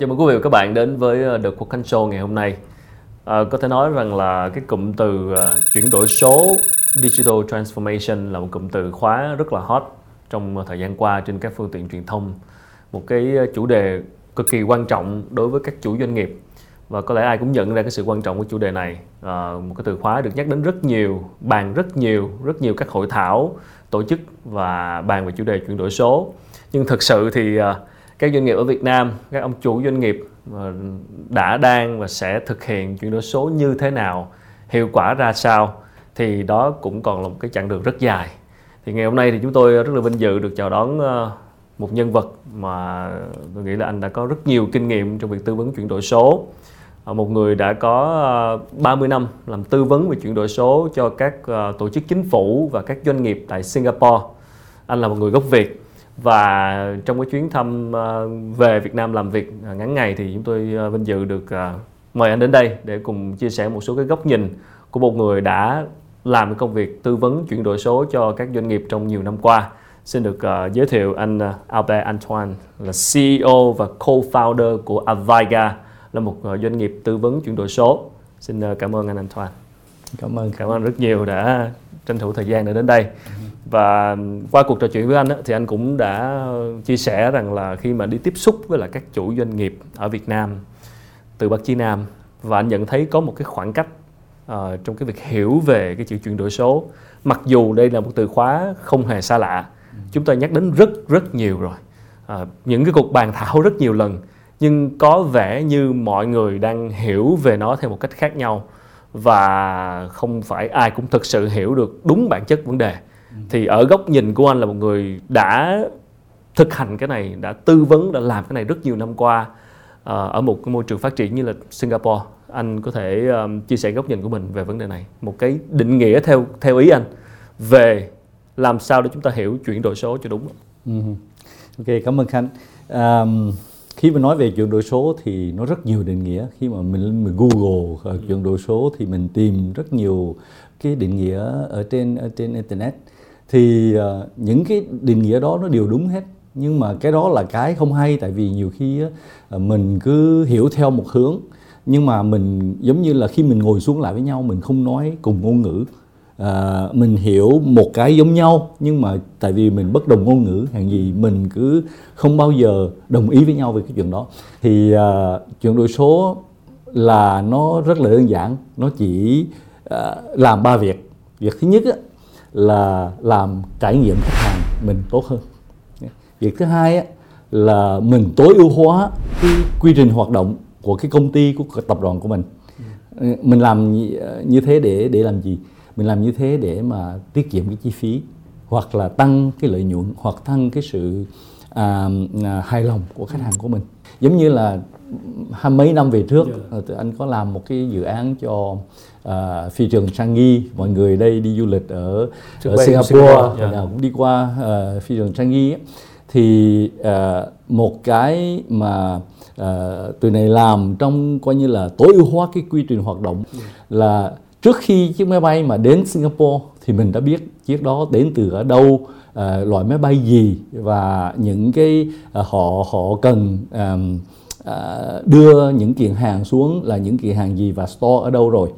Chào mừng quý vị và các bạn đến với ờ, The Quốc Khánh Show ngày hôm nay. À, có thể nói rằng là cái cụm từ uh, chuyển đổi số Digital Transformation là một cụm từ khóa rất là hot trong thời gian qua trên các phương tiện truyền thông. Một cái chủ đề cực kỳ quan trọng đối với các chủ doanh nghiệp và có lẽ ai cũng nhận ra cái sự quan trọng của chủ đề này. À, một cái từ khóa được nhắc đến rất nhiều, bàn rất nhiều, rất nhiều các hội thảo, tổ chức và bàn về chủ đề chuyển đổi số. Nhưng thực sự thì uh, các doanh nghiệp ở Việt Nam, các ông chủ doanh nghiệp ờ, đã đang và sẽ thực hiện chuyển đổi số như thế nào, hiệu quả ra sao thì đó cũng còn là một cái chặng đường rất dài. Thì ngày hôm nay thì chúng tôi rất là vinh dự được chào đón ờ, một nhân vật mà tôi nghĩ là anh đã có rất nhiều kinh nghiệm trong việc tư vấn chuyển đổi số. Ờ, một người đã có 30 năm làm tư vấn về chuyển đổi số cho các tổ chức chính phủ và các doanh nghiệp tại Singapore. Anh là một người gốc Việt và trong cái chuyến thăm ờ, về Việt Nam làm việc ờ, ngắn ngày thì chúng tôi ờ, vinh dự được mời anh đến đây để cùng chia sẻ một số cái góc nhìn của một người đã làm cái công việc tư vấn chuyển đổi số cho các doanh nghiệp trong nhiều năm qua. Xin được uh, giới thiệu anh Albert Antoine là CEO và co-founder của Aviga là một uh, doanh nghiệp tư vấn chuyển đổi số. Xin uh, cảm ơn anh Antoine. Cảm ơn. Cảm ơn rất nhiều đã tranh thủ thời gian để đến đây. Và qua cuộc trò chuyện với anh thì anh cũng đã chia sẻ rằng là khi mà đi tiếp xúc với lại các chủ doanh nghiệp ở Việt Nam từ Bắc chí Nam và anh nhận thấy có một cái khoảng cách uh, trong cái việc hiểu về cái chữ chuyển đổi số mặc dù đây là một từ khóa không hề xa lạ chúng ta nhắc đến rất rất nhiều rồi. Uh, những cái cuộc bàn thảo rất nhiều lần nhưng có vẻ như mọi người đang hiểu về nó theo một cách khác nhau và không phải ai cũng thực sự hiểu được đúng bản chất vấn đề thì ở góc nhìn của anh là một người đã thực hành cái này đã tư vấn đã làm cái này rất nhiều năm qua ờ, ở một cái môi trường phát triển như là Singapore. Anh có thể um, chia sẻ góc nhìn của mình về vấn đề này. Một cái định nghĩa theo theo ý anh về làm sao để chúng ta hiểu chuyển đổi số cho đúng. Ừ. Ok cảm ơn khanh. um, khi mà nói về chuyển đổi số thì nó rất nhiều định nghĩa. Khi mà mình mình google uh, chuyển đổi số thì mình tìm rất nhiều cái định nghĩa ở trên ở trên internet thì uh, những cái định nghĩa đó nó đều đúng hết. Nhưng mà cái đó là cái không hay tại vì nhiều khi uh, mình cứ hiểu theo một hướng. Nhưng mà mình giống như là khi mình ngồi xuống lại với nhau mình không nói cùng ngôn ngữ. À, mình hiểu một cái giống nhau nhưng mà tại vì mình bất đồng ngôn ngữ hàng gì mình cứ không bao giờ đồng ý với nhau về cái chuyện đó. Thì à, chuyển đổi số là nó rất là đơn giản. Nó chỉ à, làm ba việc. Việc thứ nhất á, là làm trải nghiệm khách hàng mình tốt hơn việc thứ hai là mình tối ưu hóa cái quy trình hoạt động của cái công ty của tập đoàn của mình mình làm như thế để để làm gì mình làm như thế để mà tiết kiệm cái chi phí hoặc là tăng cái lợi nhuận hoặc tăng cái sự à, à, hài lòng của khách hàng của mình giống như là hai mấy năm về trước yeah. Dạ. anh có làm một cái dự án cho uh, phi trường Changi mọi người đây đi du lịch ở, ở Singapore, Singapore yeah. Dạ. cũng đi qua uh, phi trường Changi ấy. thì uh, một cái mà uh, tụi này làm trong coi như là tối ưu hóa cái quy trình hoạt động yeah. Dạ. là trước khi chiếc máy bay mà đến Singapore thì mình đã biết chiếc đó đến từ ở đâu uh, loại máy bay gì và những cái uh, họ họ cần um, uh, đưa những kiện hàng xuống là những kiện hàng gì và store ở đâu rồi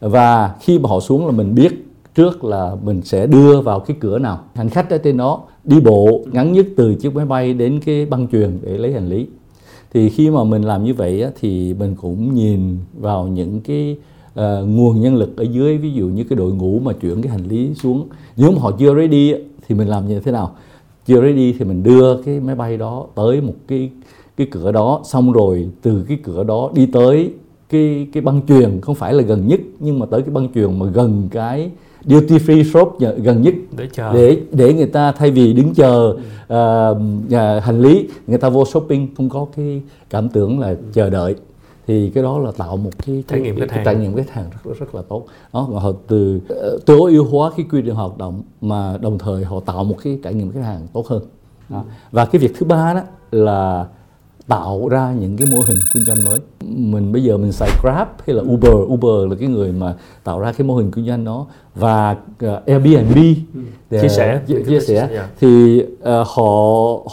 và khi mà họ xuống là mình biết trước là mình sẽ đưa vào cái cửa nào. Hành khách ở trên đó đi bộ ngắn nhất từ chiếc máy bay đến cái băng truyền để lấy hành lý. Thì khi mà mình làm như vậy á, thì mình cũng nhìn vào những cái uh, nguồn nhân lực ở dưới ví dụ như cái đội ngũ mà chuyển cái hành lý xuống. Nếu mà họ chưa ready thì mình làm như thế nào? Chưa ready thì mình đưa cái máy bay đó tới một cái cái cửa đó. Xong rồi từ cái cửa đó đi tới cái cái băng truyền không phải là gần nhất nhưng mà tới cái băng truyền mà gần cái duty free shop gần nhất. Để chờ. Để để người ta thay vì đứng chờ ừ. uh, hành lý người ta vô shopping không có cái cảm tưởng là chờ đợi. Thì cái đó là tạo một cái trải nghiệm khách hàng. trải nghiệm khách hàng rất rất là tốt. Đó và họ từ uh, tối ưu hóa cái quy trình hoạt động mà đồng thời họ tạo một cái trải nghiệm khách hàng tốt hơn. Đó. và cái việc thứ ba đó là tạo ra những cái mô hình kinh doanh mới. Mình bây giờ mình xài Grab hay là Uber. Uber là cái người mà tạo ra cái mô hình kinh doanh đó. Và uh, Airbnb để chia sẻ. chia, chia sẻ. Yeah. thì uh, họ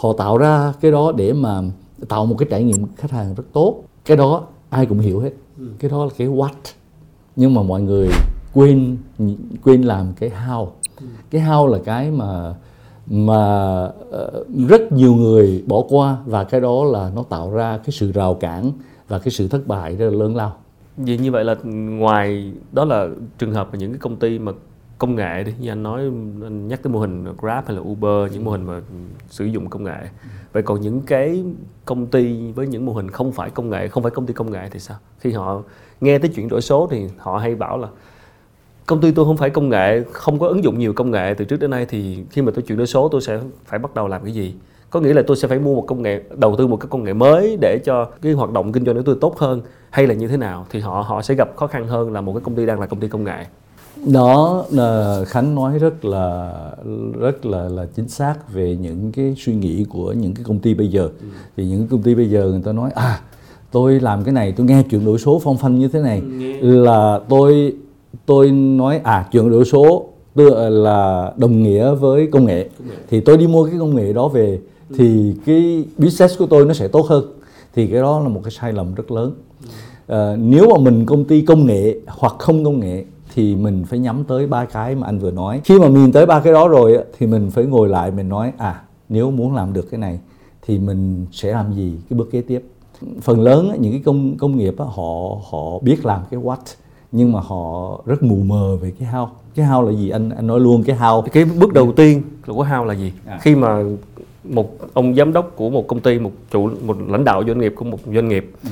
họ tạo ra cái đó để mà tạo một cái trải nghiệm khách hàng rất tốt. Cái đó ai cũng hiểu hết. Cái đó là cái what. Nhưng mà mọi người quên quên làm cái how. Cái how là cái mà mà uh, rất nhiều người bỏ qua và cái đó là nó tạo ra cái sự rào cản và cái sự thất bại rất là lớn lao. Vì như vậy là ngoài đó là trường hợp của những cái công ty mà công nghệ đi như anh nói anh nhắc tới mô hình Grab hay là Uber những mô hình mà sử dụng công nghệ. Vậy còn những cái công ty với những mô hình không phải công nghệ không phải công ty công nghệ thì sao? Khi họ nghe tới chuyển đổi số thì họ hay bảo là công ty tôi không phải công nghệ không có ứng dụng nhiều công nghệ. Từ trước đến nay thì khi mà tôi chuyển đổi số tôi sẽ phải bắt đầu làm cái gì? Có nghĩa là tôi sẽ phải mua một công nghệ đầu tư một cái công nghệ mới để cho cái hoạt động kinh doanh của tôi tốt hơn hay là như thế nào? Thì họ họ sẽ gặp khó khăn hơn là một cái công ty đang là công ty công nghệ. Đó là khánh nói rất là rất là là chính xác về những cái suy nghĩ của những cái công ty bây giờ. Ừ. thì những công ty bây giờ người ta nói à tôi làm cái này tôi nghe chuyển đổi số phong phanh như thế này ừ, là tôi tôi nói à chuyển đổi số tựa là đồng nghĩa với công nghệ. công nghệ. Thì tôi đi mua cái công nghệ đó về ừ. thì cái business của tôi nó sẽ tốt hơn. Thì cái đó là một cái sai lầm rất lớn. À, nếu mà mình công ty công nghệ hoặc không công nghệ thì mình phải nhắm tới ba cái mà anh vừa nói. Khi mà mình tới ba cái đó rồi thì mình phải ngồi lại mình nói à nếu muốn làm được cái này thì mình sẽ làm gì? Cái bước kế tiếp. Phần lớn những cái công công nghiệp họ họ biết làm cái what nhưng mà họ rất mù mờ về cái how cái how là gì anh anh nói luôn cái how cái bước đầu tiên của how là gì à. khi mà một ông giám đốc của một công ty một chủ một lãnh đạo doanh nghiệp của một doanh nghiệp ừ.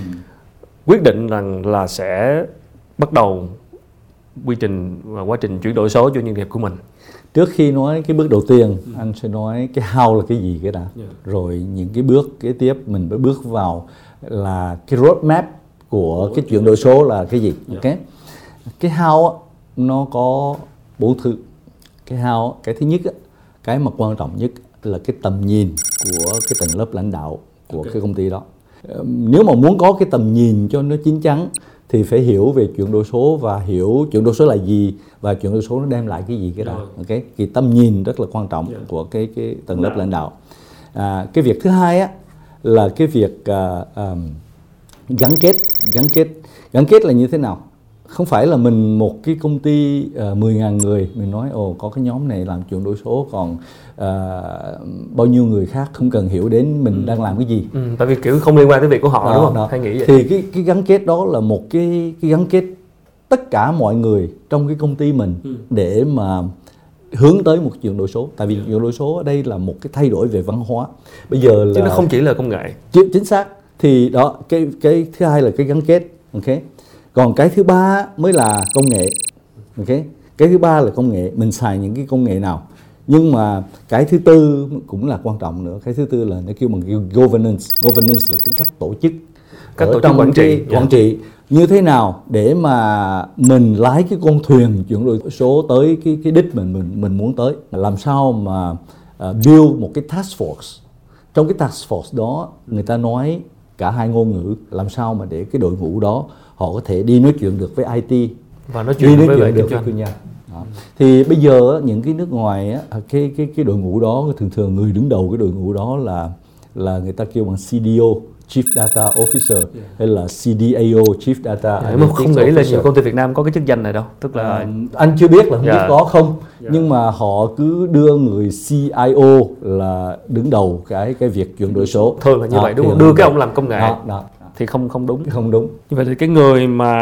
quyết định rằng là sẽ bắt đầu quy trình và quá trình chuyển đổi số cho doanh nghiệp của mình trước khi nói cái bước đầu tiên ừ. anh sẽ nói cái how là cái gì cái đã yeah. Dạ. rồi những cái bước kế tiếp mình phải bước vào là cái roadmap của cái chuyển đổi số là cái gì yeah. Dạ. ok cái how nó có bốn thứ. Cái how cái thứ nhất cái mà quan trọng nhất là cái tầm nhìn của cái tầng lớp lãnh đạo của okay. cái công ty đó. Nếu mà muốn có cái tầm nhìn cho nó chín chắn thì phải hiểu về chuyển đổi số và hiểu chuyển đổi số là gì và chuyển đổi số nó đem lại cái gì cái đó. Ok? Thì tầm nhìn rất là quan trọng yeah. của cái cái tầng lớp yeah. lãnh đạo. À, cái việc thứ hai á là cái việc uh, um, gắn kết gắn kết gắn kết là như thế nào không phải là mình một cái công ty uh, ờ, 10.000 người mình nói ồ có cái nhóm này làm chuyển đổi số còn uh, bao nhiêu người khác không cần hiểu đến mình ừ. đang làm cái gì. Ừ, tại vì kiểu không liên quan tới việc của họ đó, đúng không? đó. hay nghĩ vậy? Thì cái cái gắn kết đó là một cái cái gắn kết tất cả mọi người trong cái công ty mình ừ. để mà hướng tới một chuyển đổi số. Tại vì chuyển đổi số ở đây là một cái thay đổi về văn hóa. Bây giờ là chứ nó không chỉ là công nghệ. Chính xác. Thì đó cái cái thứ hai là cái gắn kết ok còn cái thứ ba mới là công nghệ. Ok? Cái thứ ba là công nghệ. Mình xài những cái công nghệ nào? Nhưng mà cái thứ tư cũng là quan trọng nữa. Cái thứ tư là nó kêu bằng governance. Governance là cái cách tổ chức. Cách tổ chức quản trị quản yeah. trị. Như thế nào để mà mình lái cái con thuyền chuyển đổi số tới cái cái đích mình mình mình muốn tới? Làm sao mà uh, build một cái task force? Trong cái task force đó người ta nói cả hai ngôn ngữ. Làm sao mà để cái đội ngũ đó họ có thể đi nói chuyện được với IT và nói chuyện đi nói chuyện được với doanh đó. thì bây giờ những cái nước ngoài á, cái cái cái đội ngũ đó thường thường người đứng đầu cái đội ngũ đó là là người ta kêu bằng CDO Chief Data Officer yeah. hay là CDAO Chief Data yeah, mà không nghĩ là nhiều công ty Việt Nam có cái chức danh này đâu. Tức là à, anh chưa biết là không yeah. biết có không. Yeah. nhưng mà họ cứ đưa người CIO là đứng đầu cái cái việc chuyển đổi số. Thường là như à, vậy đúng không? đưa cái ông làm công nghệ. Đó, đó thì không không đúng. Không đúng. Như vậy thì cái người mà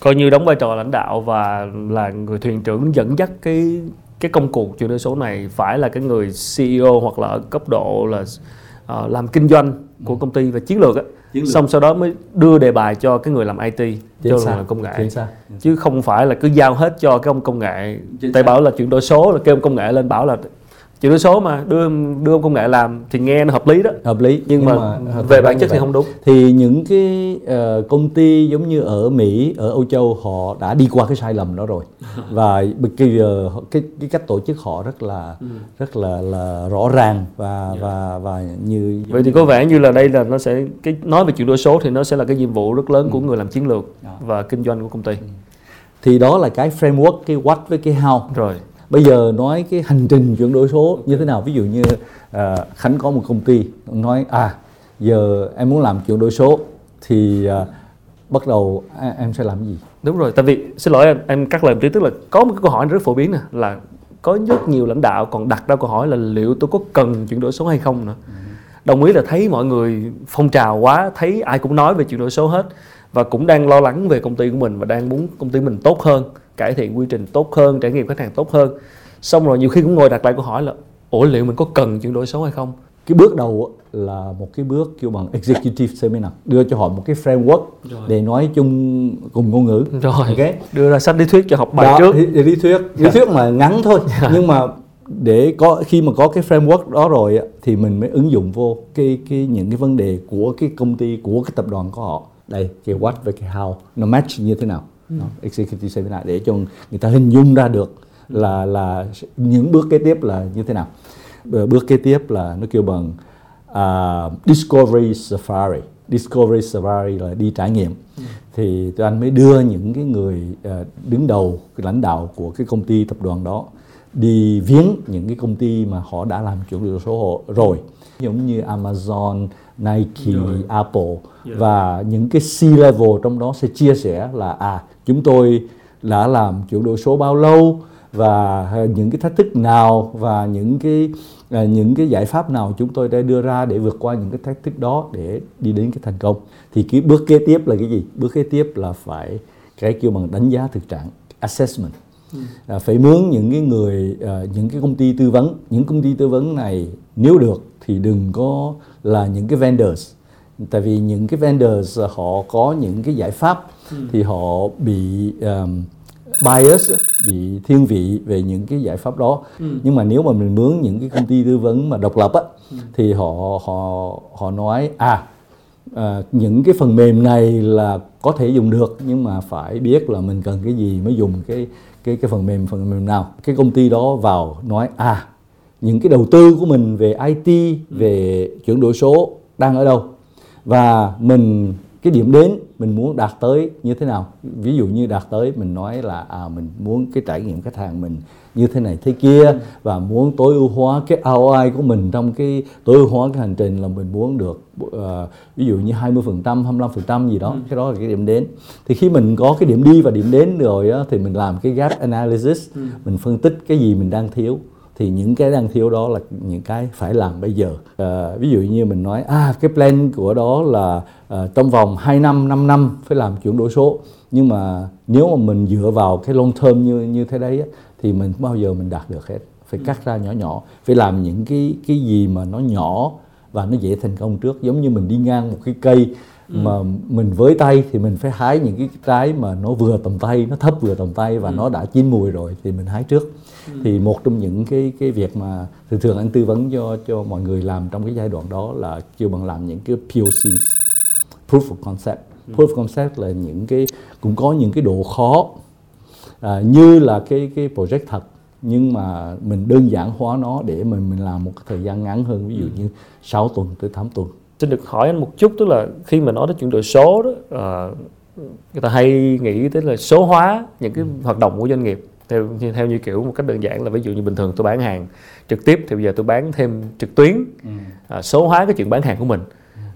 coi như đóng vai trò lãnh đạo và là người thuyền trưởng dẫn dắt cái cái công cuộc chuyển đổi số này phải là cái người CEO hoặc là ở cấp độ là uh, làm kinh doanh của công ty và chiến lược á. Xong sau đó mới đưa đề bài cho cái người làm IT Chính cho người làm công nghệ. Chứ không phải là cứ giao hết cho cái ông công nghệ. Tại bảo là chuyển đổi số là kêu ông công nghệ lên bảo là chuyển đổi số mà đưa đưa công nghệ làm thì nghe nó hợp lý đó hợp lý nhưng, nhưng mà, mà về bản chất thì không đúng thì những cái uh, công ty giống như ở Mỹ ở Âu Châu họ đã đi qua cái sai lầm đó rồi và bây giờ cái cái cách tổ chức họ rất là ừ. rất là là rõ ràng và yeah. Dạ. và và như vậy thì có vẻ như là đây là nó sẽ cái nói về chuyển đổi số thì nó sẽ là cái nhiệm vụ rất lớn của ừ. người làm chiến lược yeah. Dạ. và kinh doanh của công ty ừ. thì đó là cái framework cái what với cái how rồi bây giờ nói cái hành trình chuyển đổi số như thế nào? Ví dụ như uh, khánh có một công ty nói à giờ em muốn làm chuyển đổi số thì uh, bắt đầu em sẽ làm gì? Đúng rồi tại vì xin lỗi em em cắt lời một tí tức là có một cái câu hỏi rất phổ biến nè là có rất nhiều lãnh đạo còn đặt ra câu hỏi là liệu tôi có cần chuyển đổi số hay không nữa. Ừ. đồng ý là thấy mọi người phong trào quá thấy ai cũng nói về chuyển đổi số hết và cũng đang lo lắng về công ty của mình và đang muốn công ty mình tốt hơn cải thiện quy trình tốt hơn trải nghiệm khách hàng tốt hơn. Xong rồi nhiều khi cũng ngồi đặt lại câu hỏi là ủa liệu mình có cần chuyển đổi số hay không? Cái bước đầu là một cái bước kêu bằng executive seminar đưa cho họ một cái framework rồi. để nói chung cùng ngôn ngữ. Rồi. Okay. đưa ra sách lý thuyết cho học bài đó, trước. lý, lý thuyết lý thuyết mà ngắn thôi. Nhưng mà để có khi mà có cái framework đó rồi thì mình mới ứng dụng vô cái cái những cái vấn đề của cái công ty của cái tập đoàn của họ đây cái what với cái how nó match như thế nào? Ừ. nó executive seminar để cho người ta hình dung ra được là là những bước kế tiếp là như thế nào. Bước kế tiếp là nó kêu bằng uh, discovery safari. Discovery safari là đi trải nghiệm. Ừ. thì tụi anh mới đưa những cái người uh, đứng đầu cái lãnh đạo của cái công ty tập đoàn đó đi viếng những cái công ty mà họ đã làm chuyển đổi số rồi. Giống như Amazon, Nike, rồi. Apple yeah. Dạ. và những cái C-level trong đó sẽ chia sẻ là à chúng tôi đã làm chuyển đổi số bao lâu và những cái thách thức nào và những cái à, những cái giải pháp nào chúng tôi đã đưa ra để vượt qua những cái thách thức đó để đi đến cái thành công thì cái bước kế tiếp là cái gì bước kế tiếp là phải cái kêu bằng đánh giá thực trạng assessment ừ. à, phải mướn những cái người à, những cái công ty tư vấn những công ty tư vấn này nếu được thì đừng có là những cái vendors tại vì những cái vendors họ có những cái giải pháp ừ. thì họ bị um, bias bị thiên vị về những cái giải pháp đó ừ. nhưng mà nếu mà mình mướn những cái công ty tư vấn mà độc lập á ừ. thì họ họ họ nói à, à những cái phần mềm này là có thể dùng được nhưng mà phải biết là mình cần cái gì mới dùng cái cái cái phần mềm phần mềm nào cái công ty đó vào nói à những cái đầu tư của mình về IT về chuyển đổi số đang ở đâu và mình cái điểm đến mình muốn đạt tới như thế nào ví dụ như đạt tới mình nói là à mình muốn cái trải nghiệm khách hàng mình như thế này thế kia ừ. và muốn tối ưu hóa cái ROI của mình trong cái tối ưu hóa cái hành trình là mình muốn được uh, ví dụ như 20 phần trăm 25 phần trăm gì đó ừ. cái đó là cái điểm đến thì khi mình có cái điểm đi và điểm đến rồi á, thì mình làm cái gap analysis ừ. mình phân tích cái gì mình đang thiếu thì những cái đang thiếu đó là những cái phải làm bây giờ. À, ví dụ như mình nói à cái plan của đó là à, trong vòng 2 năm 5 năm phải làm chuyển đổi số. Nhưng mà nếu mà mình dựa vào cái long term như như thế đấy á, thì mình bao giờ mình đạt được hết. Phải cắt ra nhỏ nhỏ. Phải làm những cái cái gì mà nó nhỏ và nó dễ thành công trước. Giống như mình đi ngang một cái cây ừ. mà mình với tay thì mình phải hái những cái trái mà nó vừa tầm tay nó thấp vừa tầm tay và ừ. nó đã chín mùi rồi thì mình hái trước ừ. thì một trong những cái cái việc mà thường thường anh tư vấn cho cho mọi người làm trong cái giai đoạn đó là kêu bằng làm những cái POC proof of concept ừ. proof of concept là những cái cũng có những cái độ khó à, như là cái cái project thật nhưng mà mình đơn giản hóa nó để mình mình làm một cái thời gian ngắn hơn ví dụ ừ. như 6 tuần tới 8 tuần xin được hỏi anh một chút tức là khi mà nói đến chuyển đổi số đó uh, người ta hay nghĩ tới là số hóa những cái hoạt động của doanh nghiệp theo theo như kiểu một cách đơn giản là ví dụ như bình thường tôi bán hàng trực tiếp thì bây giờ tôi bán thêm trực tuyến ừ. à, số hóa cái chuyện bán hàng của mình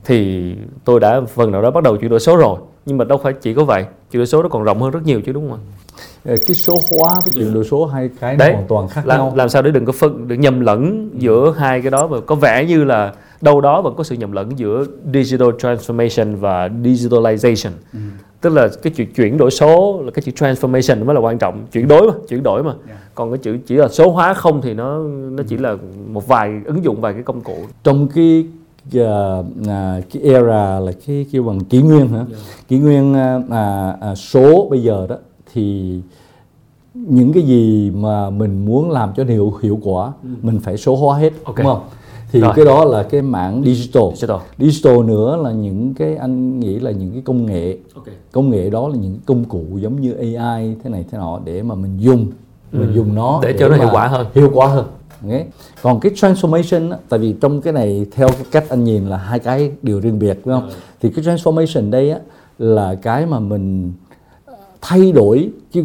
thì tôi đã phần nào đó bắt đầu chuyển đổi số rồi nhưng mà đâu phải chỉ có vậy chuyển đổi số nó còn rộng hơn rất nhiều chứ đúng không ạ cái số hóa với chuyển đổi số hai cái Đấy, hoàn toàn khác làm, nhau làm sao để đừng có phân đừng nhầm lẫn ừ. giữa hai cái đó và có vẻ như là đâu đó vẫn có sự nhầm lẫn giữa digital transformation và digitalization ừ. tức là cái chuyện chuyển đổi số là cái chữ transformation mới là quan trọng chuyển đổi mà chuyển đổi mà yeah. còn cái chữ chỉ là số hóa không thì nó nó chỉ là một vài ứng dụng vài cái công cụ trong cái uh, cái era là cái kêu bằng kỷ nguyên hả yeah. kỷ nguyên uh, uh, số bây giờ đó thì những cái gì mà mình muốn làm cho hiệu hiệu quả ừ. mình phải số hóa hết okay. đúng không thì Rồi. cái đó là cái mảng digital. digital digital nữa là những cái anh nghĩ là những cái công nghệ okay. công nghệ đó là những công cụ giống như AI thế này thế nọ để mà mình dùng ừ. mình dùng nó để, để cho nó hiệu quả hơn hiệu quả hơn Okay. Còn cái transformation tại vì trong cái này theo cái cách anh nhìn là hai cái điều riêng biệt đúng không? Ừ. Thì cái transformation đây á là cái mà mình thay đổi chứ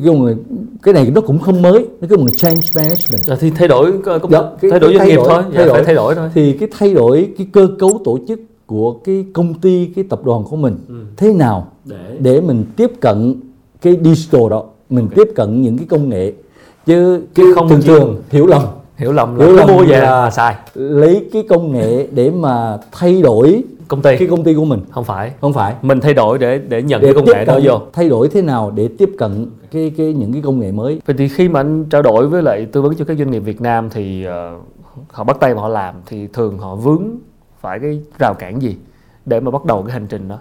cái này nó cũng không mới nó cái bằng change management. À, thì thay đổi công, dạ, cái, thay đổi doanh nghiệp thôi. Thay dạ, đổi. thay đổi thôi. Thì cái thay đổi cái cơ cấu tổ chức của cái công ty cái tập đoàn của mình Ừ. thế nào để. để mình tiếp cận cái digital đó mình tiếp cận những cái công nghệ. Chứ cái không thường thường hiểu lầm. Hiểu lầm là hiểu lầm mua về là- sai. lấy cái công nghệ để mà thay đổi công ty? Cái công ty của mình. Không phải. Không phải. Mình thay đổi để để nhận để cái công nghệ đó vô. thay đổi thế nào để tiếp cận cái cái những cái công nghệ mới? Vậy thì khi mà anh trao đổi với lại tư vấn cho các doanh nghiệp Việt Nam thì ờ, họ bắt tay vào họ làm thì thường họ vướng phải cái rào cản gì để mà bắt đầu cái hành trình đó?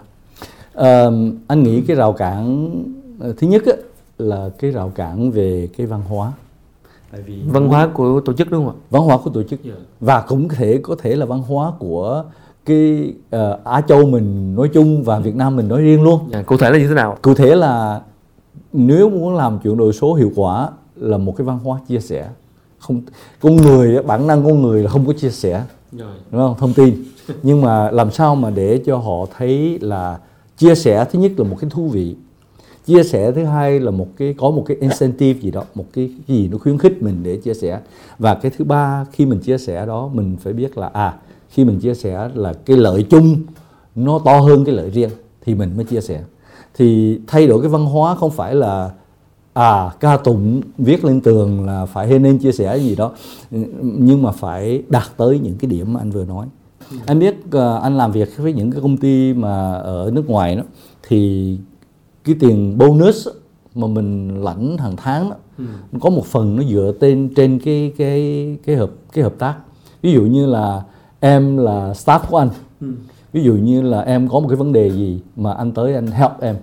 Ờ, anh nghĩ cái rào cản ờ, thứ nhất á, là cái rào cản về cái văn hóa. Tại vì văn hóa của tổ chức đúng không ạ? Văn hóa của tổ chức. Và cũng có thể có thể là văn hóa của cái ờ, Á Châu mình nói chung và Việt Nam mình nói riêng luôn. Dạ, cụ thể là như thế nào? Cụ thể là nếu muốn làm chuyển đổi số hiệu quả là một cái văn hóa chia sẻ. Không con người bản năng con người là không có chia sẻ đúng không? Thông tin. Nhưng mà làm sao mà để cho họ thấy là chia sẻ thứ nhất là một cái thú vị. Chia sẻ thứ hai là một cái có một cái incentive gì đó một cái, cái gì nó khuyến khích mình để chia sẻ. Và cái thứ ba khi mình chia sẻ đó mình phải biết là à khi mình chia sẻ là cái lợi chung nó to hơn cái lợi riêng thì mình mới chia sẻ. Thì thay đổi cái văn hóa không phải là à ca tụng viết lên tường là phải nên chia sẻ gì đó nhưng mà phải đạt tới những cái điểm mà anh vừa nói. Anh biết ờ, anh làm việc với những cái công ty mà ở nước ngoài đó thì cái tiền bonus mà mình lãnh hàng tháng đó, có một phần nó dựa trên trên cái cái cái hợp cái hợp tác. Ví dụ như là em là staff của anh. Ví dụ như là em có một cái vấn đề gì mà anh tới anh help em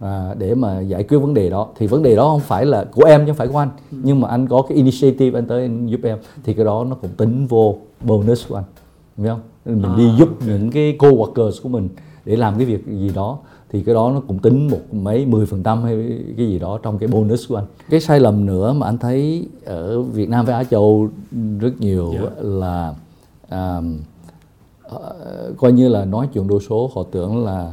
à, để mà giải quyết vấn đề đó thì vấn đề đó không phải là của em chứ không phải của anh. Nhưng mà anh có cái initiative anh tới anh giúp em thì cái đó nó cũng tính vô bonus của anh hiểu không? Mình đi giúp những cái co-workers của mình để làm cái việc gì đó thì cái đó nó cũng tính một mấy mười phần trăm hay cái gì đó trong cái bonus của anh. Cái sai lầm nữa mà anh thấy ở Việt Nam với Á Châu rất nhiều á là à, ờ, coi như là nói chuyển đổi số họ tưởng là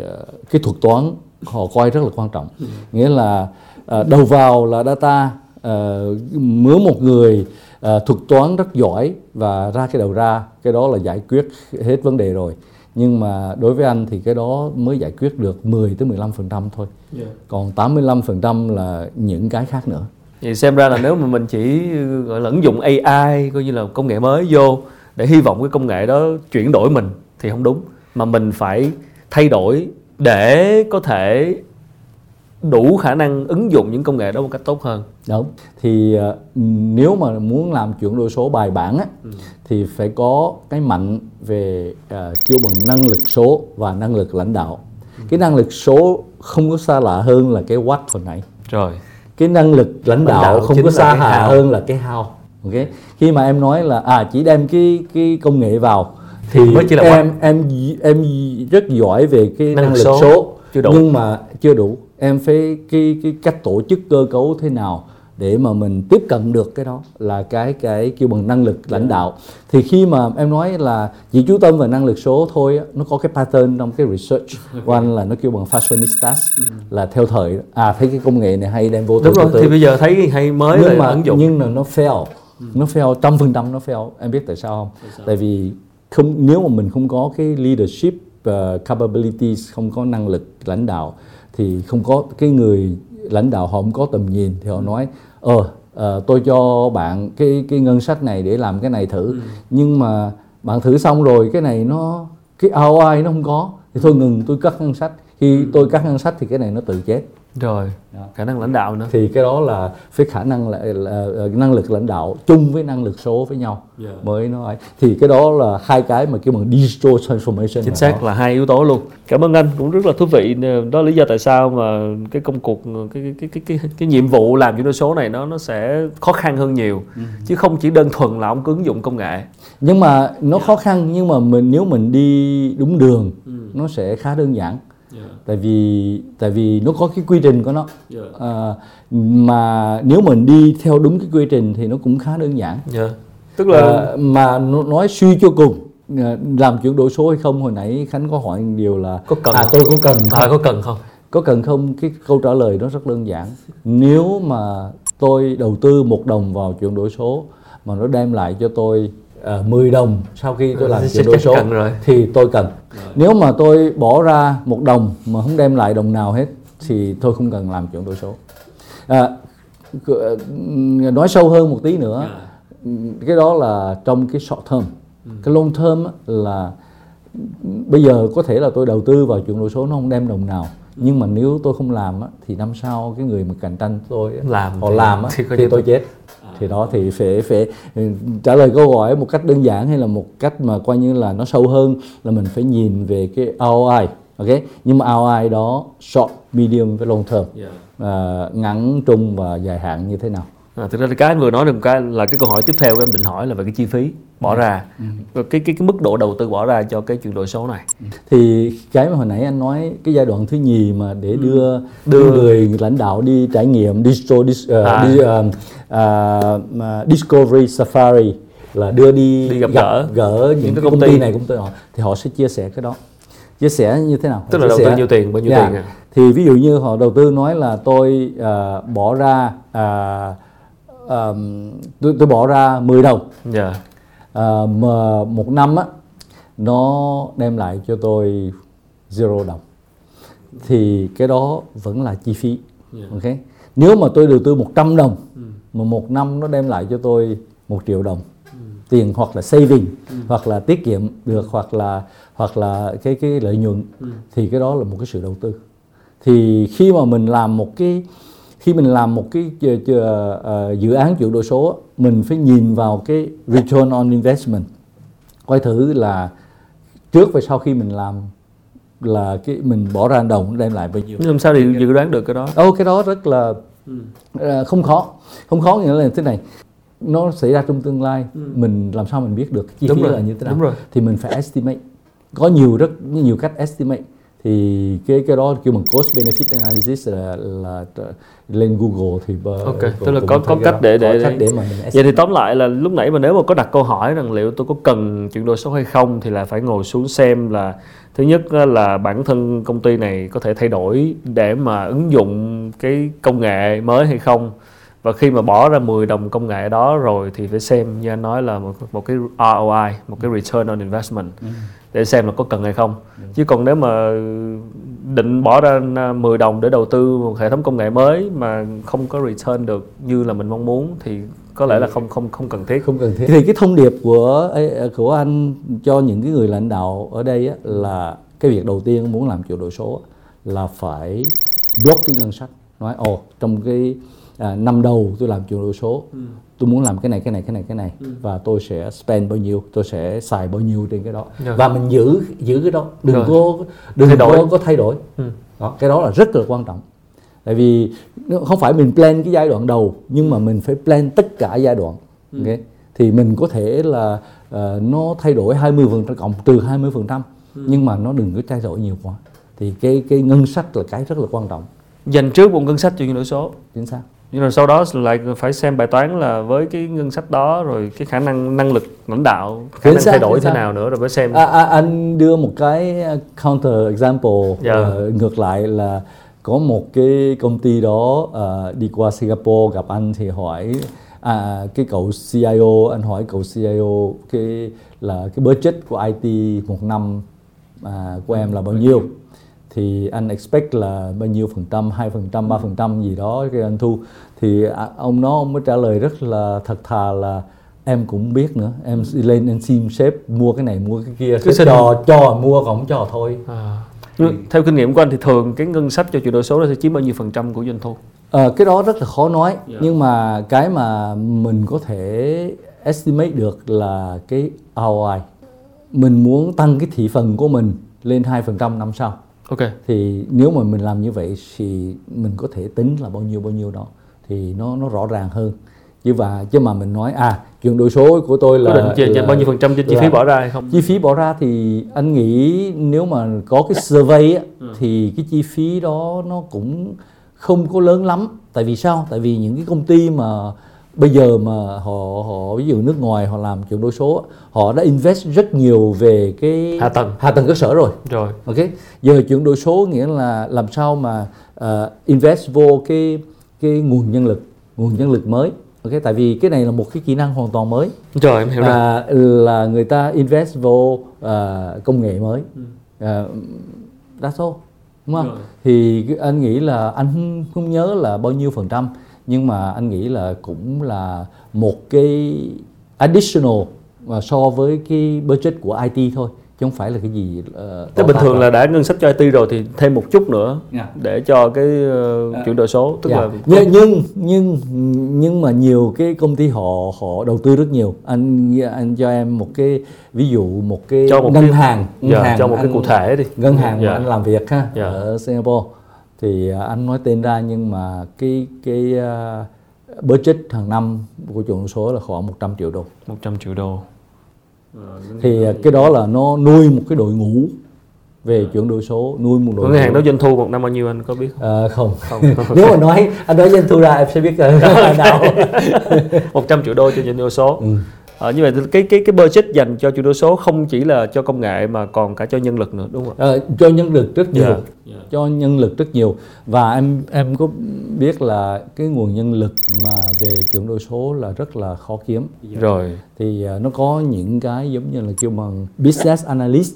ờ, cái thuật toán họ coi rất là quan trọng. Nghĩa là ờ, đầu vào là data ờ, mướn một người ờ, thuật toán rất giỏi và ra cái đầu ra cái đó là giải quyết hết vấn đề rồi. Nhưng mà đối với anh thì cái đó mới giải quyết được 10 tới 15 phần trăm thôi. Còn 85 phần trăm là những cái khác nữa. Vậy xem ra là nếu mà mình chỉ gọi là ứng dụng AI coi như là công nghệ mới vô để hy vọng cái công nghệ đó chuyển đổi mình thì không đúng mà mình phải thay đổi để có thể đủ khả năng ứng dụng những công nghệ đó một cách tốt hơn. đúng thì ờ, nếu mà muốn làm chuyển đổi số bài bản á, thì phải có cái mạnh về uh, kêu bằng năng lực số và năng lực lãnh đạo cái năng lực số không có xa lạ hơn là cái what hồi nãy Rồi. cái năng lực lãnh đạo, đạo không có xa how. hơn là cái how ok? Khi mà em nói là à chỉ đem cái cái công nghệ vào thì Mới chỉ là em em em rất giỏi về cái năng, Năng lực số. số, Chưa đủ. nhưng mà chưa đủ. Em phải cái cái cách tổ chức cơ cấu thế nào để mà mình tiếp cận được cái đó là cái cái kêu bằng năng lực lãnh đạo. Thì khi mà em nói là chỉ chú tâm vào năng lực số thôi á, nó có cái pattern trong cái research. Của anh là nó kêu bằng fashionistas là theo thời à thấy cái công nghệ này hay đem vô Đúng rồi, thì bây giờ thấy hay mới nhưng mà ứng dụng. nhưng mà nó fail nó fail trăm phần trăm nó fail. Em biết tại sao không? Tại vì không nếu mà mình không có cái leadership uh, capabilities không có năng lực lãnh đạo thì không có cái người lãnh đạo họ không có tầm nhìn thì họ nói ờ ờ, tôi cho bạn cái cái ngân sách này để làm cái này thử. Nhưng mà bạn thử xong rồi cái này nó cái ROI nó không có. Thì thôi ngừng tôi cắt ngân sách. Khi tôi cắt ngân sách thì cái này nó tự chết Rồi. Khả năng lãnh đạo nữa. thì cái đó là phải khả năng là, là, là năng lực lãnh đạo chung với năng lực số với nhau Yeah. mới nói thì cái đó là hai cái mà kêu bằng digital transformation chính xác đó. là hai yếu tố luôn cảm ơn anh cũng rất là thú vị đó là lý do tại sao mà cái công cuộc cái cái cái cái cái nhiệm vụ làm chuyển đổi số này nó nó sẽ khó khăn hơn nhiều chứ không chỉ đơn thuần là ông cứ ứng dụng công nghệ nhưng mà nó khó khăn nhưng mà mình nếu mình đi đúng đường nó sẽ khá đơn giản tại vì tại vì nó có cái quy trình của nó. À, mà nếu mình đi theo đúng cái quy trình thì nó cũng khá đơn giản. Dạ. tức là À, mà nó- nói suy cho cùng. À, làm chuyển đổi số hay không hồi nãy khánh có hỏi một điều là Có cần à không? tôi có cần không? à, có cần không? Có cần không? Cái câu trả lời nó rất đơn giản. Nếu mà tôi đầu tư một đồng vào chuyển đổi số mà nó đem lại cho tôi uh, 10 đồng sau khi tôi làm Thì chuyển đổi số rồi. thì tôi cần. Nếu mà tôi bỏ ra một đồng mà không đem lại đồng nào hết thì tôi không cần làm chuyển đổi số. À, nói sâu hơn một tí nữa. Cái đó là trong cái short term. Cái long term là bây giờ có thể là tôi đầu tư vào chuyển đổi số nó không đem đồng nào nhưng mà nếu tôi không làm thì năm sau cái người mà cạnh tranh tôi Làm họ làm thì thì tôi chết thì đó thì phải phải ừ, trả lời câu hỏi một cách đơn giản hay là một cách mà coi như là nó sâu hơn là mình phải nhìn về cái ROI ok? Nhưng mà ROI đó short medium với long term. À, ngắn trung và dài hạn như thế nào À, thực ra thì cái anh vừa nói được cái là cái câu hỏi tiếp theo em định hỏi là về cái chi phí bỏ ra. Rồi cái cái cái mức độ đầu tư bỏ ra cho cái chuyển đổi số này. Thì cái mà hồi nãy anh nói cái giai đoạn thứ nhì mà để đưa đưa người lãnh đạo đi trải nghiệm digital dis, uh, À. đi, uh, uh, discovery safari là đưa đi, Đi gặp gỡ. gỡ những, cái cái công công, ty. này công ty họ. Thì họ sẽ chia sẻ cái đó. Chia sẻ như thế nào? Tức Họ là đầu chia tư sẻ- nhiêu tiền, bao nhiêu Dạ. tiền à? thì ví dụ như họ đầu tư nói là tôi uh, bỏ ra uh, um, tôi, tôi bỏ ra 10 đồng. Dạ. À, mà một năm á nó đem lại cho tôi zero đồng. Thì cái đó vẫn là chi phí ok? Nếu mà tôi đầu tư 100 đồng mà một năm nó đem lại cho tôi một triệu đồng tiền hoặc là saving hoặc là tiết kiệm được hoặc là hoặc là cái cái lợi nhuận thì cái đó là một cái sự đầu tư. Thì khi mà mình làm một cái khi mình làm một cái ch- ờ, dự án chuyển đổi số mình phải nhìn vào cái return on investment. Coi thử là trước và sau khi mình làm là cái mình bỏ ra đồng đem lại bao nhiêu. Nhưng làm sao thì dự đoán được cái đó? Ô cái đó rất là ờ, không khó. Không khó nghĩa là thế này nó xảy ra trong tương lai mình làm sao mình biết được chi phí là như thế nào. đúng rồi. thì mình phải estimate. Có nhiều rất nhiều cách estimate thì cái cái đó kêu bằng cost benefit analysis là, là lên Google thì bờ- Ok, tức là có- có cách để- để- cách để- mà mình. Vậy thì tóm lại là lúc nãy mà nếu mà có đặt câu hỏi rằng liệu tôi có cần chuyển đổi số hay không thì là phải ngồi xuống xem là thứ nhất là bản thân công ty này có thể thay đổi để mà ứng dụng cái công nghệ mới hay không. Và khi mà bỏ ra 10 đồng công nghệ đó rồi thì phải xem như anh nói là một, một cái ROI một cái return on investment để xem là có cần hay không. Chứ còn nếu mà định bỏ ra 10 đồng để đầu tư một hệ thống công nghệ mới mà không có return được như là mình mong muốn thì có lẽ là không không không cần thiết. Không cần thiết. Thì cái thông điệp của ấy, của anh cho những cái người lãnh đạo ở đây á, là cái việc đầu tiên muốn làm chuyển đổi số là phải block cái ngân sách. Nói ồ trong cái à, năm đầu tôi làm chuyển đổi số tôi muốn làm cái này cái này cái này cái này. Và tôi sẽ spend bao nhiêu tôi sẽ xài bao nhiêu trên cái đó. Rồi. và mình giữ giữ cái đó. Đừng Rồi. có đừng Thay đổi. có, có thay đổi. Đó, cái đó là rất là quan trọng. Tại vì không phải mình plan cái giai đoạn đầu nhưng mà mình phải plan tất cả giai đoạn. Ok? Thì mình có thể là ờ, nó thay đổi 20 phần trăm cộng trừ 20 phần trăm nhưng mà nó đừng có thay đổi nhiều quá. Thì cái cái ngân sách là cái rất là quan trọng. Dành trước một ngân sách cho chuyển đổi số. Chính xác nhưng mà sau đó lại phải xem bài toán là với cái ngân sách đó rồi cái khả năng năng lực lãnh đạo khả năng xác, thay đổi thế xác. nào nữa rồi mới xem À, à, anh đưa một cái counter example Dạ. ờ, ngược lại là có một cái công ty đó ờ, đi qua Singapore gặp anh thì hỏi à, cái cậu CIO anh hỏi cậu CIO cái là cái budget của IT một năm à, của em là bao nhiêu thì anh expect là bao nhiêu phần trăm, 2 phần trăm, 3 phần trăm gì đó cái anh thu. Thì à, ông nó ông mới trả lời rất là thật thà là em cũng biết nữa. Em lên em xin sếp mua cái này mua cái kia Cứ xin. cho cho mua còn không cho thôi. À. Nhưng theo kinh nghiệm của anh thì thường cái ngân sách cho chuyển đổi số nó sẽ chiếm bao nhiêu phần trăm của doanh thu? Ờ, cái đó rất là khó nói. Dạ. nhưng mà cái mà mình có thể estimate được là cái ROI mình muốn tăng cái thị phần của mình lên 2% năm sau ok. Thì nếu mà mình làm như vậy thì mình có thể tính là bao nhiêu bao nhiêu đó thì nó nó rõ ràng hơn. Chứ và chứ mà mình nói à chuyển đổi số của tôi là định chia là- bao nhiêu phần trăm trên chi phí bỏ ra hay không? chi phí bỏ ra thì anh nghĩ nếu mà có cái survey á, thì cái chi phí đó nó cũng không có lớn lắm. Tại vì sao? Tại vì những cái công ty mà bây giờ mà họ họ ví dụ nước ngoài họ làm chuyển đổi số họ đã invest rất nhiều về cái Hạ tầng. hạ tầng cơ sở rồi. Rồi. Ok giờ chuyển đổi số nghĩa là làm sao mà ờ, invest vô cái cái nguồn nhân lực nguồn nhân lực mới. Ok tại vì cái này là một cái kỹ năng hoàn toàn mới. Rồi em hiểu rồi. À, là người ta invest vô à, công nghệ mới. À, that's all đúng không? Rồi. thì anh nghĩ là anh không nhớ là bao nhiêu phần trăm nhưng mà anh nghĩ là cũng là một cái additional mà so với cái budget của IT thôi chứ không phải là cái gì uh, Thế bình thường là đã ngân sách cho IT rồi thì thêm một chút nữa Yeah. để cho cái ờ, chuyển đổi số tức Dạ. là nhưng nhưng nhưng nhưng mà nhiều cái công ty họ họ đầu tư rất nhiều anh anh cho em một cái ví dụ một cái Cho một ngân cái- hàng ngân Dạ, hàng cho một mà cái cụ thể đi. ngân hàng Dạ. mà anh làm việc ha Dạ. ở Singapore thì à, anh nói tên ra nhưng mà cái cái à, budget hàng năm của chuyển đổi số là khoảng 100 triệu đô 100 triệu đô thì à, cái đó là nó nuôi một cái đội ngũ về chuyển đổi số nuôi một đội ngân hàng đó doanh thu một năm bao nhiêu anh có biết không? À, không. Không. nếu mà nói anh nói doanh thu ra em sẽ biết là nào 100 triệu đô cho chuyển đổi số. Ừ. Ờ, như vậy cái cái cái budget dành cho chuyển đổi số không chỉ là cho công nghệ mà còn cả cho nhân lực nữa đúng không ạ? Ờ, cho nhân lực rất nhiều Dạ, dạ. cho nhân lực rất nhiều và em em có biết là cái nguồn nhân lực mà về chuyển đổi số là rất là khó kiếm Rồi. thì à, nó có những cái giống như là kêu bằng business analyst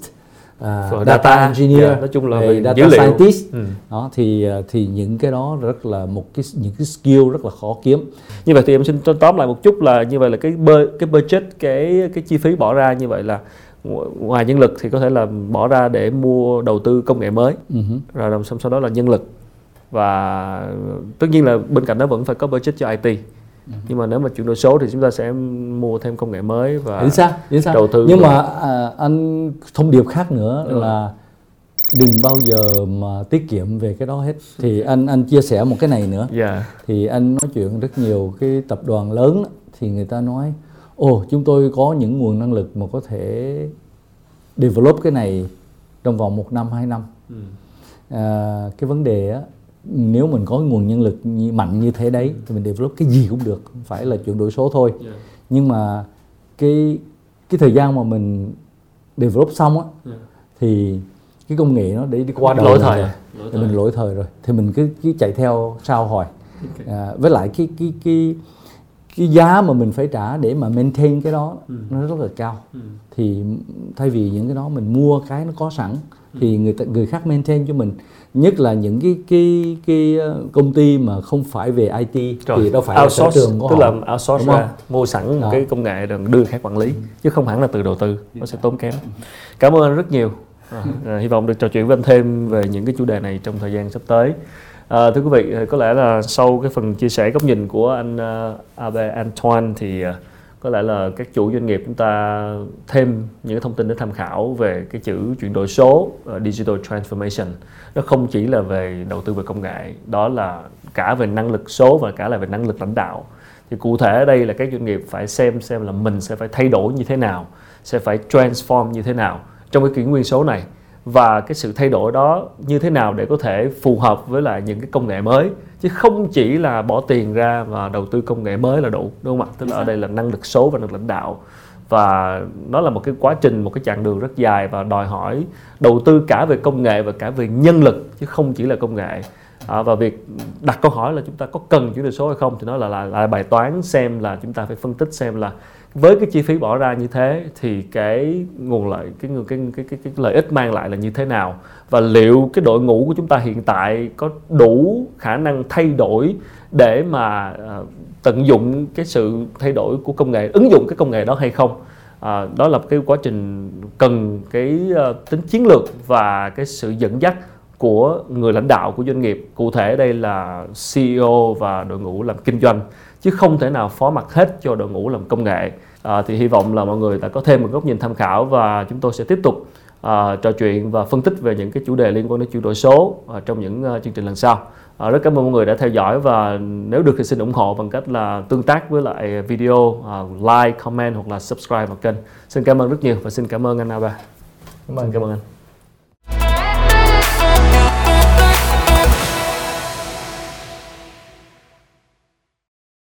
Rồi data, data, engineer dạ, nói chung là về data dữ liệu. scientist Ừ. đó thì à, thì những cái đó rất là một cái những cái skill rất là khó kiếm Như vậy thì em xin tóm lại một chút là như vậy là cái bơ, cái budget cái cái chi phí bỏ ra như vậy là ngo- ngoài nhân lực thì có thể là bỏ ra để mua đầu tư công nghệ mới hứ. rồi xong sau đó là nhân lực và tất nhiên là bên cạnh đó vẫn phải có budget cho IT nhưng mà nếu mà chuyển đổi số thì chúng ta sẽ mua thêm công nghệ mới và chính xác chính xác. đầu tư nhưng mà à, anh thông điệp khác nữa Ừ. là đừng bao giờ mà tiết kiệm về cái đó hết. Thì anh anh chia sẻ một cái này nữa. Dạ. Thì anh nói chuyện rất nhiều cái tập đoàn lớn thì người ta nói ồ chúng tôi có những nguồn năng lực mà có thể develop cái này trong vòng một năm hai năm. Ừ. à, cái vấn đề á nếu mình có nguồn nhân lực như, mạnh như thế đấy thì mình develop cái gì cũng được không phải là chuyển đổi số thôi Dạ. nhưng mà cái cái thời gian mà mình develop xong á Dạ. thì cái công nghệ nó để đi qua đời Lỗi thời rồi. à? Lỗi thì mình lỗi thời rồi thì mình cứ cứ chạy theo sao hồi à, với lại cái cái cái cái giá mà mình phải trả để mà maintain cái đó nó rất là cao Ừ. thì thay vì những cái đó mình mua cái nó có sẵn thì người ta, người khác maintain cho mình nhất là những cái cái cái ờ, công ty mà không phải về IT thì đâu phải là sở outsource trường của tức họ là outsource ra mua sẵn một cái công nghệ rồi đưa khác quản lý chứ không hẳn là từ đầu tư nó sẽ tốn kém. Cảm ơn anh rất nhiều. À, à, hy vọng được trò chuyện với anh thêm về những cái chủ đề này trong thời gian sắp tới. À, thưa quý vị có lẽ là sau cái phần chia sẻ góc nhìn của anh uh, Abe Antoine thì à, có lẽ là các chủ doanh nghiệp chúng ta thêm những thông tin để tham khảo về cái chữ chuyển đổi số uh, digital transformation. Nó không chỉ là về đầu tư về công nghệ đó là cả về năng lực số và cả là về năng lực lãnh đạo. Thì cụ thể ở đây là các doanh nghiệp phải xem xem là mình sẽ phải thay đổi như thế nào sẽ phải transform như thế nào trong cái kỷ nguyên số này và cái sự thay đổi đó như thế nào để có thể phù hợp với lại những cái công nghệ mới. Chứ không chỉ là bỏ tiền ra và đầu tư công nghệ mới là đủ đúng không ạ? Tức là ở đây là năng lực số và năng lực lãnh đạo. Và nó là một cái quá trình một cái chặng đường rất dài và đòi hỏi đầu tư cả về công nghệ và cả về nhân lực chứ không chỉ là công nghệ. À, và việc đặt câu hỏi là chúng ta có cần chuyển đổi số hay không thì nó là, là là bài toán xem là chúng ta phải phân tích xem là với cái chi phí bỏ ra như thế thì cái nguồn lợi cái cái cái cái, cái, cái lợi ích mang lại là như thế nào? Và liệu cái đội ngũ của chúng ta hiện tại có đủ khả năng thay đổi để mà uh, tận dụng cái sự thay đổi của công nghệ ứng dụng cái công nghệ đó hay không? À, đó là cái quá trình cần cái uh, tính chiến lược và cái sự dẫn dắt của người lãnh đạo của doanh nghiệp. Cụ thể đây là CEO và đội ngũ làm kinh doanh chứ không thể nào phó mặc hết cho đội ngũ làm công nghệ. À, thì hy vọng là mọi người đã có thêm một góc nhìn tham khảo và chúng tôi sẽ tiếp tục à, trò chuyện và phân tích về những cái chủ đề liên quan đến chuyển đổi số à, trong những à, chương trình lần sau. À, rất cảm ơn mọi người đã theo dõi và nếu được thì xin ủng hộ bằng cách là tương tác với lại video à, like comment hoặc là subscribe vào kênh. Xin cảm ơn rất nhiều và xin cảm ơn anh Aba Cảm ơn. cảm ơn anh.